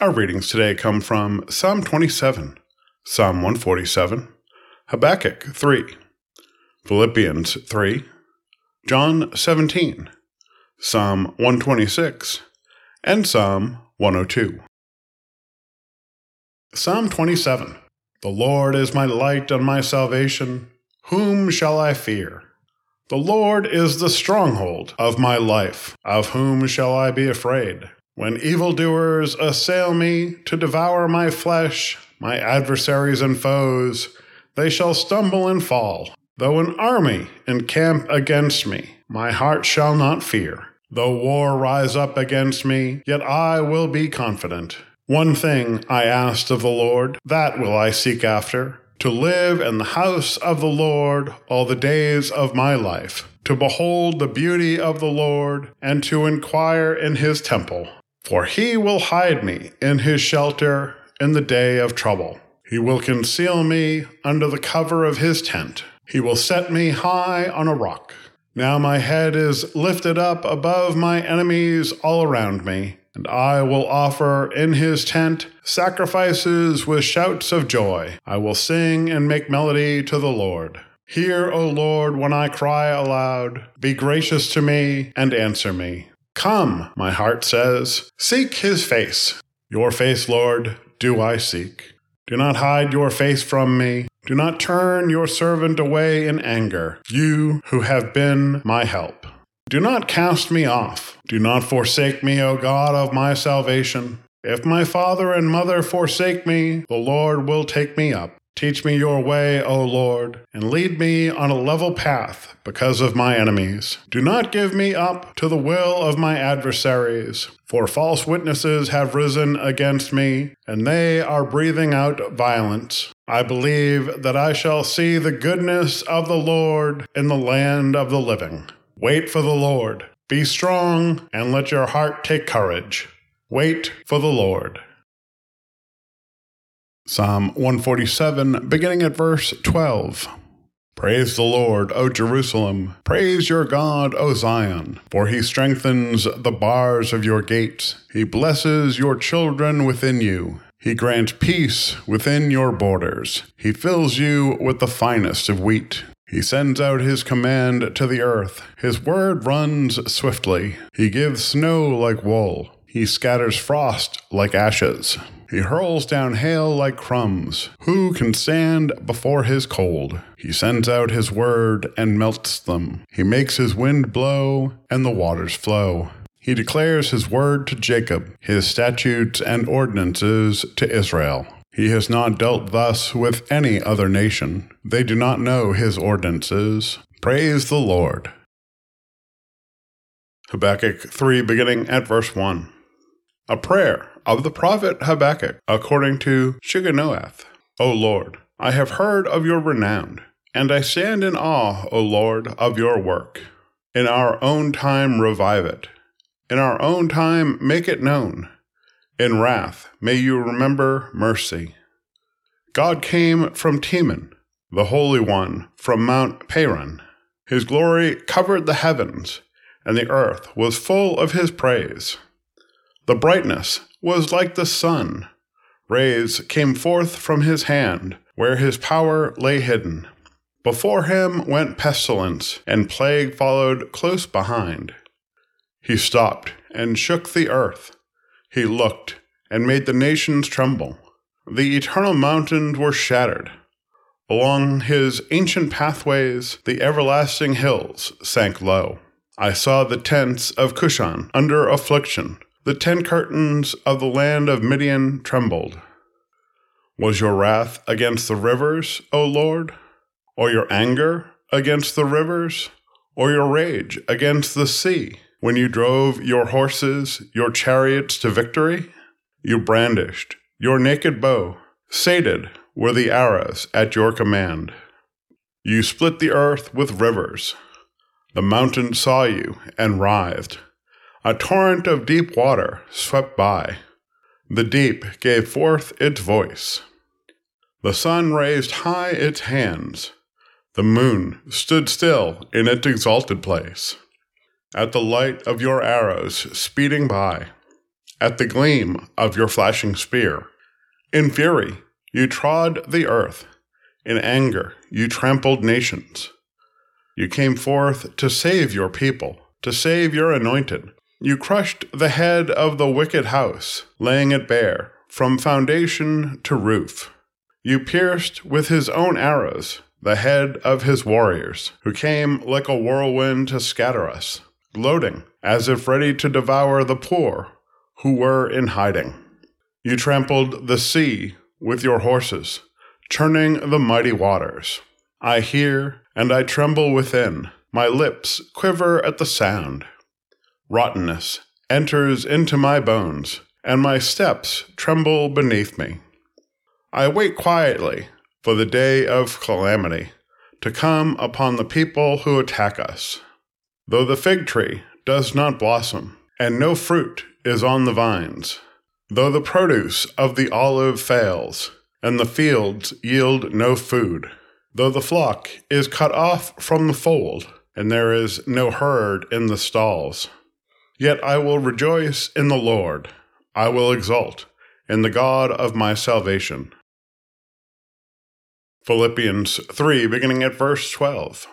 Our readings today come from Psalm 27, Psalm 147, Habakkuk 3, Philippians 3, John 17, Psalm 126, and Psalm 102. Psalm 27 The Lord is my light and my salvation. Whom shall I fear? The Lord is the stronghold of my life. Of whom shall I be afraid? When evildoers assail me to devour my flesh, my adversaries and foes, they shall stumble and fall. Though an army encamp against me, my heart shall not fear. Though war rise up against me, yet I will be confident. One thing I asked of the Lord, that will I seek after to live in the house of the Lord all the days of my life, to behold the beauty of the Lord, and to inquire in his temple. For he will hide me in his shelter in the day of trouble. He will conceal me under the cover of his tent. He will set me high on a rock. Now my head is lifted up above my enemies all around me, and I will offer in his tent sacrifices with shouts of joy. I will sing and make melody to the Lord. Hear, O Lord, when I cry aloud. Be gracious to me and answer me. Come, my heart says, seek his face. Your face, Lord, do I seek. Do not hide your face from me. Do not turn your servant away in anger, you who have been my help. Do not cast me off. Do not forsake me, O God of my salvation. If my father and mother forsake me, the Lord will take me up. Teach me your way, O Lord, and lead me on a level path because of my enemies. Do not give me up to the will of my adversaries, for false witnesses have risen against me, and they are breathing out violence. I believe that I shall see the goodness of the Lord in the land of the living. Wait for the Lord. Be strong, and let your heart take courage. Wait for the Lord. Psalm 147, beginning at verse 12. Praise the Lord, O Jerusalem. Praise your God, O Zion, for he strengthens the bars of your gates. He blesses your children within you. He grants peace within your borders. He fills you with the finest of wheat. He sends out his command to the earth. His word runs swiftly. He gives snow like wool. He scatters frost like ashes. He hurls down hail like crumbs. Who can stand before his cold? He sends out his word and melts them. He makes his wind blow and the waters flow. He declares his word to Jacob, his statutes and ordinances to Israel. He has not dealt thus with any other nation. They do not know his ordinances. Praise the Lord. Habakkuk 3, beginning at verse 1. A prayer of the prophet Habakkuk, according to Shigionoth. O Lord, I have heard of your renown, and I stand in awe, O Lord, of your work. In our own time revive it. In our own time make it known. In wrath may you remember mercy. God came from Teman, the Holy One from Mount Paran. His glory covered the heavens, and the earth was full of his praise. The brightness was like the sun. Rays came forth from his hand, where his power lay hidden. Before him went pestilence, and plague followed close behind. He stopped and shook the earth. He looked and made the nations tremble. The eternal mountains were shattered. Along his ancient pathways, the everlasting hills sank low. I saw the tents of Cushan under affliction. The ten curtains of the land of Midian trembled. Was your wrath against the rivers, O Lord? Or your anger against the rivers? Or your rage against the sea? When you drove your horses, your chariots to victory? You brandished your naked bow. Sated were the arrows at your command. You split the earth with rivers. The mountains saw you and writhed. A torrent of deep water swept by. The deep gave forth its voice. The sun raised high its hands. The moon stood still in its exalted place. At the light of your arrows speeding by, at the gleam of your flashing spear. In fury, you trod the earth. In anger, you trampled nations. You came forth to save your people, to save your anointed. You crushed the head of the wicked house, laying it bare, from foundation to roof. You pierced with his own arrows the head of his warriors, who came like a whirlwind to scatter us, gloating, as if ready to devour the poor who were in hiding. You trampled the sea with your horses, churning the mighty waters. I hear and I tremble within, my lips quiver at the sound. Rottenness enters into my bones, and my steps tremble beneath me. I wait quietly for the day of calamity to come upon the people who attack us. Though the fig tree does not blossom, and no fruit is on the vines, though the produce of the olive fails, and the fields yield no food, though the flock is cut off from the fold, and there is no herd in the stalls, yet I will rejoice in the Lord, I will exult in the God of my salvation. Philippians 3, beginning at verse 12.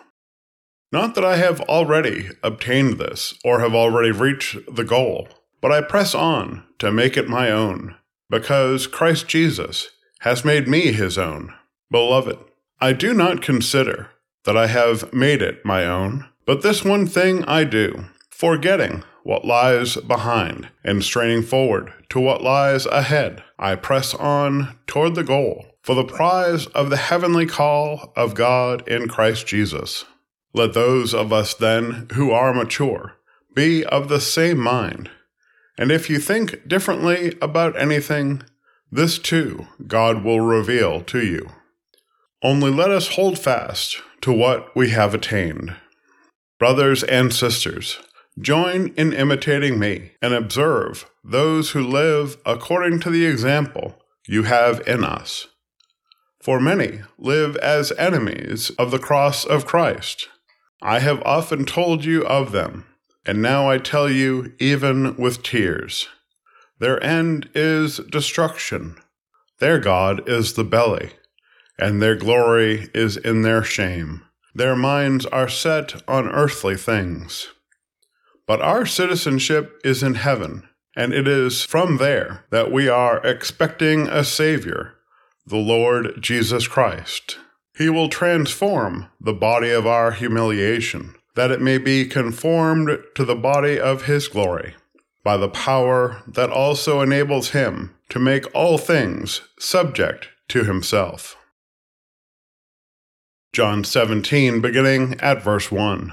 Not that I have already obtained this, or have already reached the goal, but I press on to make it my own, because Christ Jesus has made me his own. Beloved, I do not consider that I have made it my own, but this one thing I do, forgetting what lies behind and straining forward to what lies ahead, I press on toward the goal for the prize of the heavenly call of God in Christ Jesus. Let those of us then who are mature be of the same mind. And if you think differently about anything, this too God will reveal to you. Only let us hold fast to what we have attained. Brothers and sisters, join in imitating me and observe those who live according to the example you have in us. For many live as enemies of the cross of Christ. I have often told you of them, and now I tell you even with tears. Their end is destruction. Their God is the belly, and their glory is in their shame. Their minds are set on earthly things. But our citizenship is in heaven, and it is from there that we are expecting a Savior the Lord Jesus Christ. He will transform the body of our humiliation, that it may be conformed to the body of his glory, by the power that also enables him to make all things subject to himself. John 17, beginning at verse 1.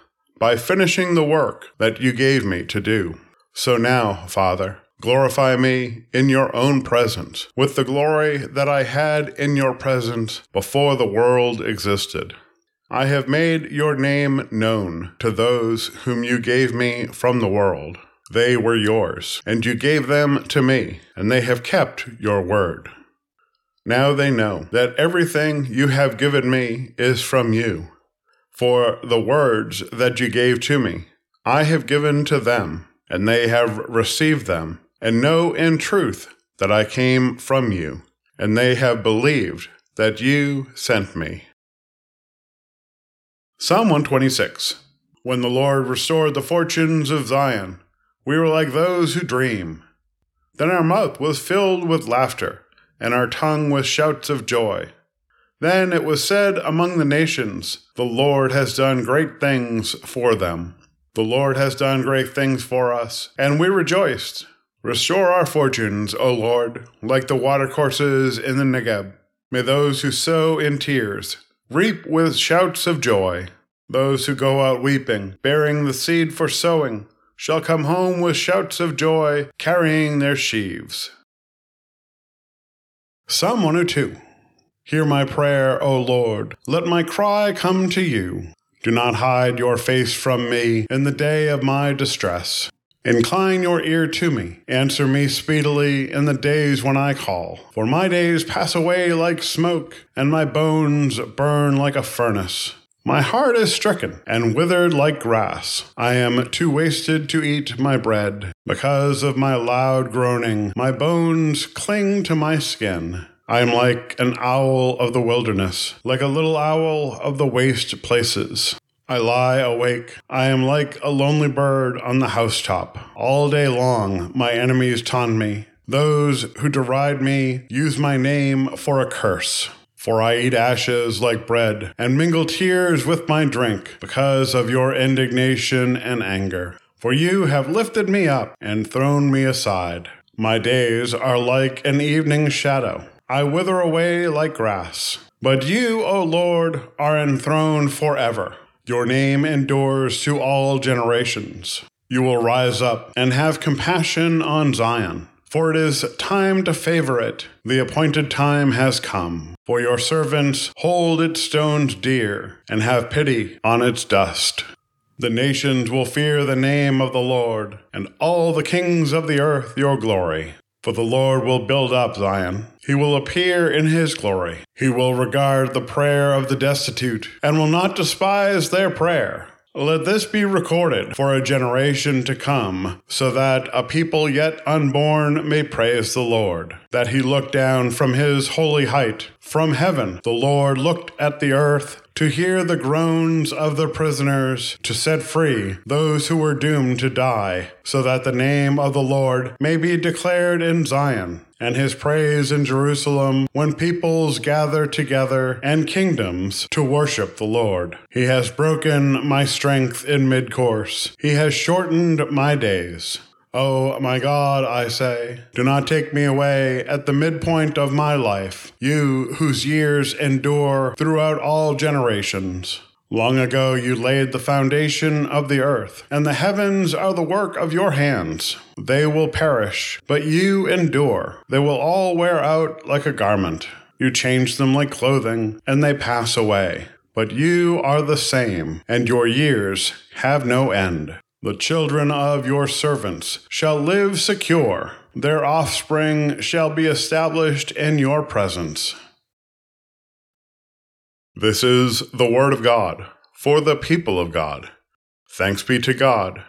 by finishing the work that you gave me to do. So now, Father, Glorify me in your own presence, with the glory that I had in your presence before the world existed. I have made your name known to those whom you gave me from the world. They were yours, and you gave them to me, and they have kept your word. Now they know that everything you have given me is from you. For the words that you gave to me, I have given to them, and they have received them and know in truth that I came from you, and they have believed that you sent me. Psalm 126 When the Lord restored the fortunes of Zion, we were like those who dream. Then our mouth was filled with laughter, and our tongue with shouts of joy. Then it was said among the nations, The Lord has done great things for them. The Lord has done great things for us, and we rejoiced. Restore our fortunes, O Lord, like the watercourses in the Negeb. May those who sow in tears reap with shouts of joy. Those who go out weeping, bearing the seed for sowing, shall come home with shouts of joy, carrying their sheaves. Psalm 102 Hear my prayer, O Lord. Let my cry come to you. Do not hide your face from me in the day of my distress. Incline your ear to me. Answer me speedily in the days when I call. For my days pass away like smoke, and my bones burn like a furnace. My heart is stricken and withered like grass. I am too wasted to eat my bread. Because of my loud groaning, my bones cling to my skin. I am like an owl of the wilderness, like a little owl of the waste places. I lie awake. I am like a lonely bird on the housetop. All day long, my enemies taunt me. Those who deride me use my name for a curse. For I eat ashes like bread and mingle tears with my drink because of your indignation and anger. For you have lifted me up and thrown me aside. My days are like an evening shadow. I wither away like grass. But you, O Lord, are enthroned forever. Your name endures to all generations. You will rise up and have compassion on Zion, for it is time to favor it. The appointed time has come. For your servants hold its stones dear and have pity on its dust. The nations will fear the name of the Lord, and all the kings of the earth your glory. For the Lord will build up Zion. He will appear in his glory. He will regard the prayer of the destitute and will not despise their prayer. Let this be recorded for a generation to come, so that a people yet unborn may praise the Lord. That he looked down from his holy height. From heaven, the Lord looked at the earth to hear the groans of the prisoners, to set free those who were doomed to die, so that the name of the Lord may be declared in Zion and his praise in Jerusalem when peoples gather together and kingdoms to worship the Lord. He has broken my strength in mid course, he has shortened my days. Oh, my God, I say, do not take me away at the midpoint of my life, you whose years endure throughout all generations. Long ago you laid the foundation of the earth, and the heavens are the work of your hands. They will perish, but you endure. They will all wear out like a garment. You change them like clothing, and they pass away. But you are the same, and your years have no end. The children of your servants shall live secure. Their offspring shall be established in your presence. This is the Word of God for the people of God. Thanks be to God.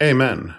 Amen.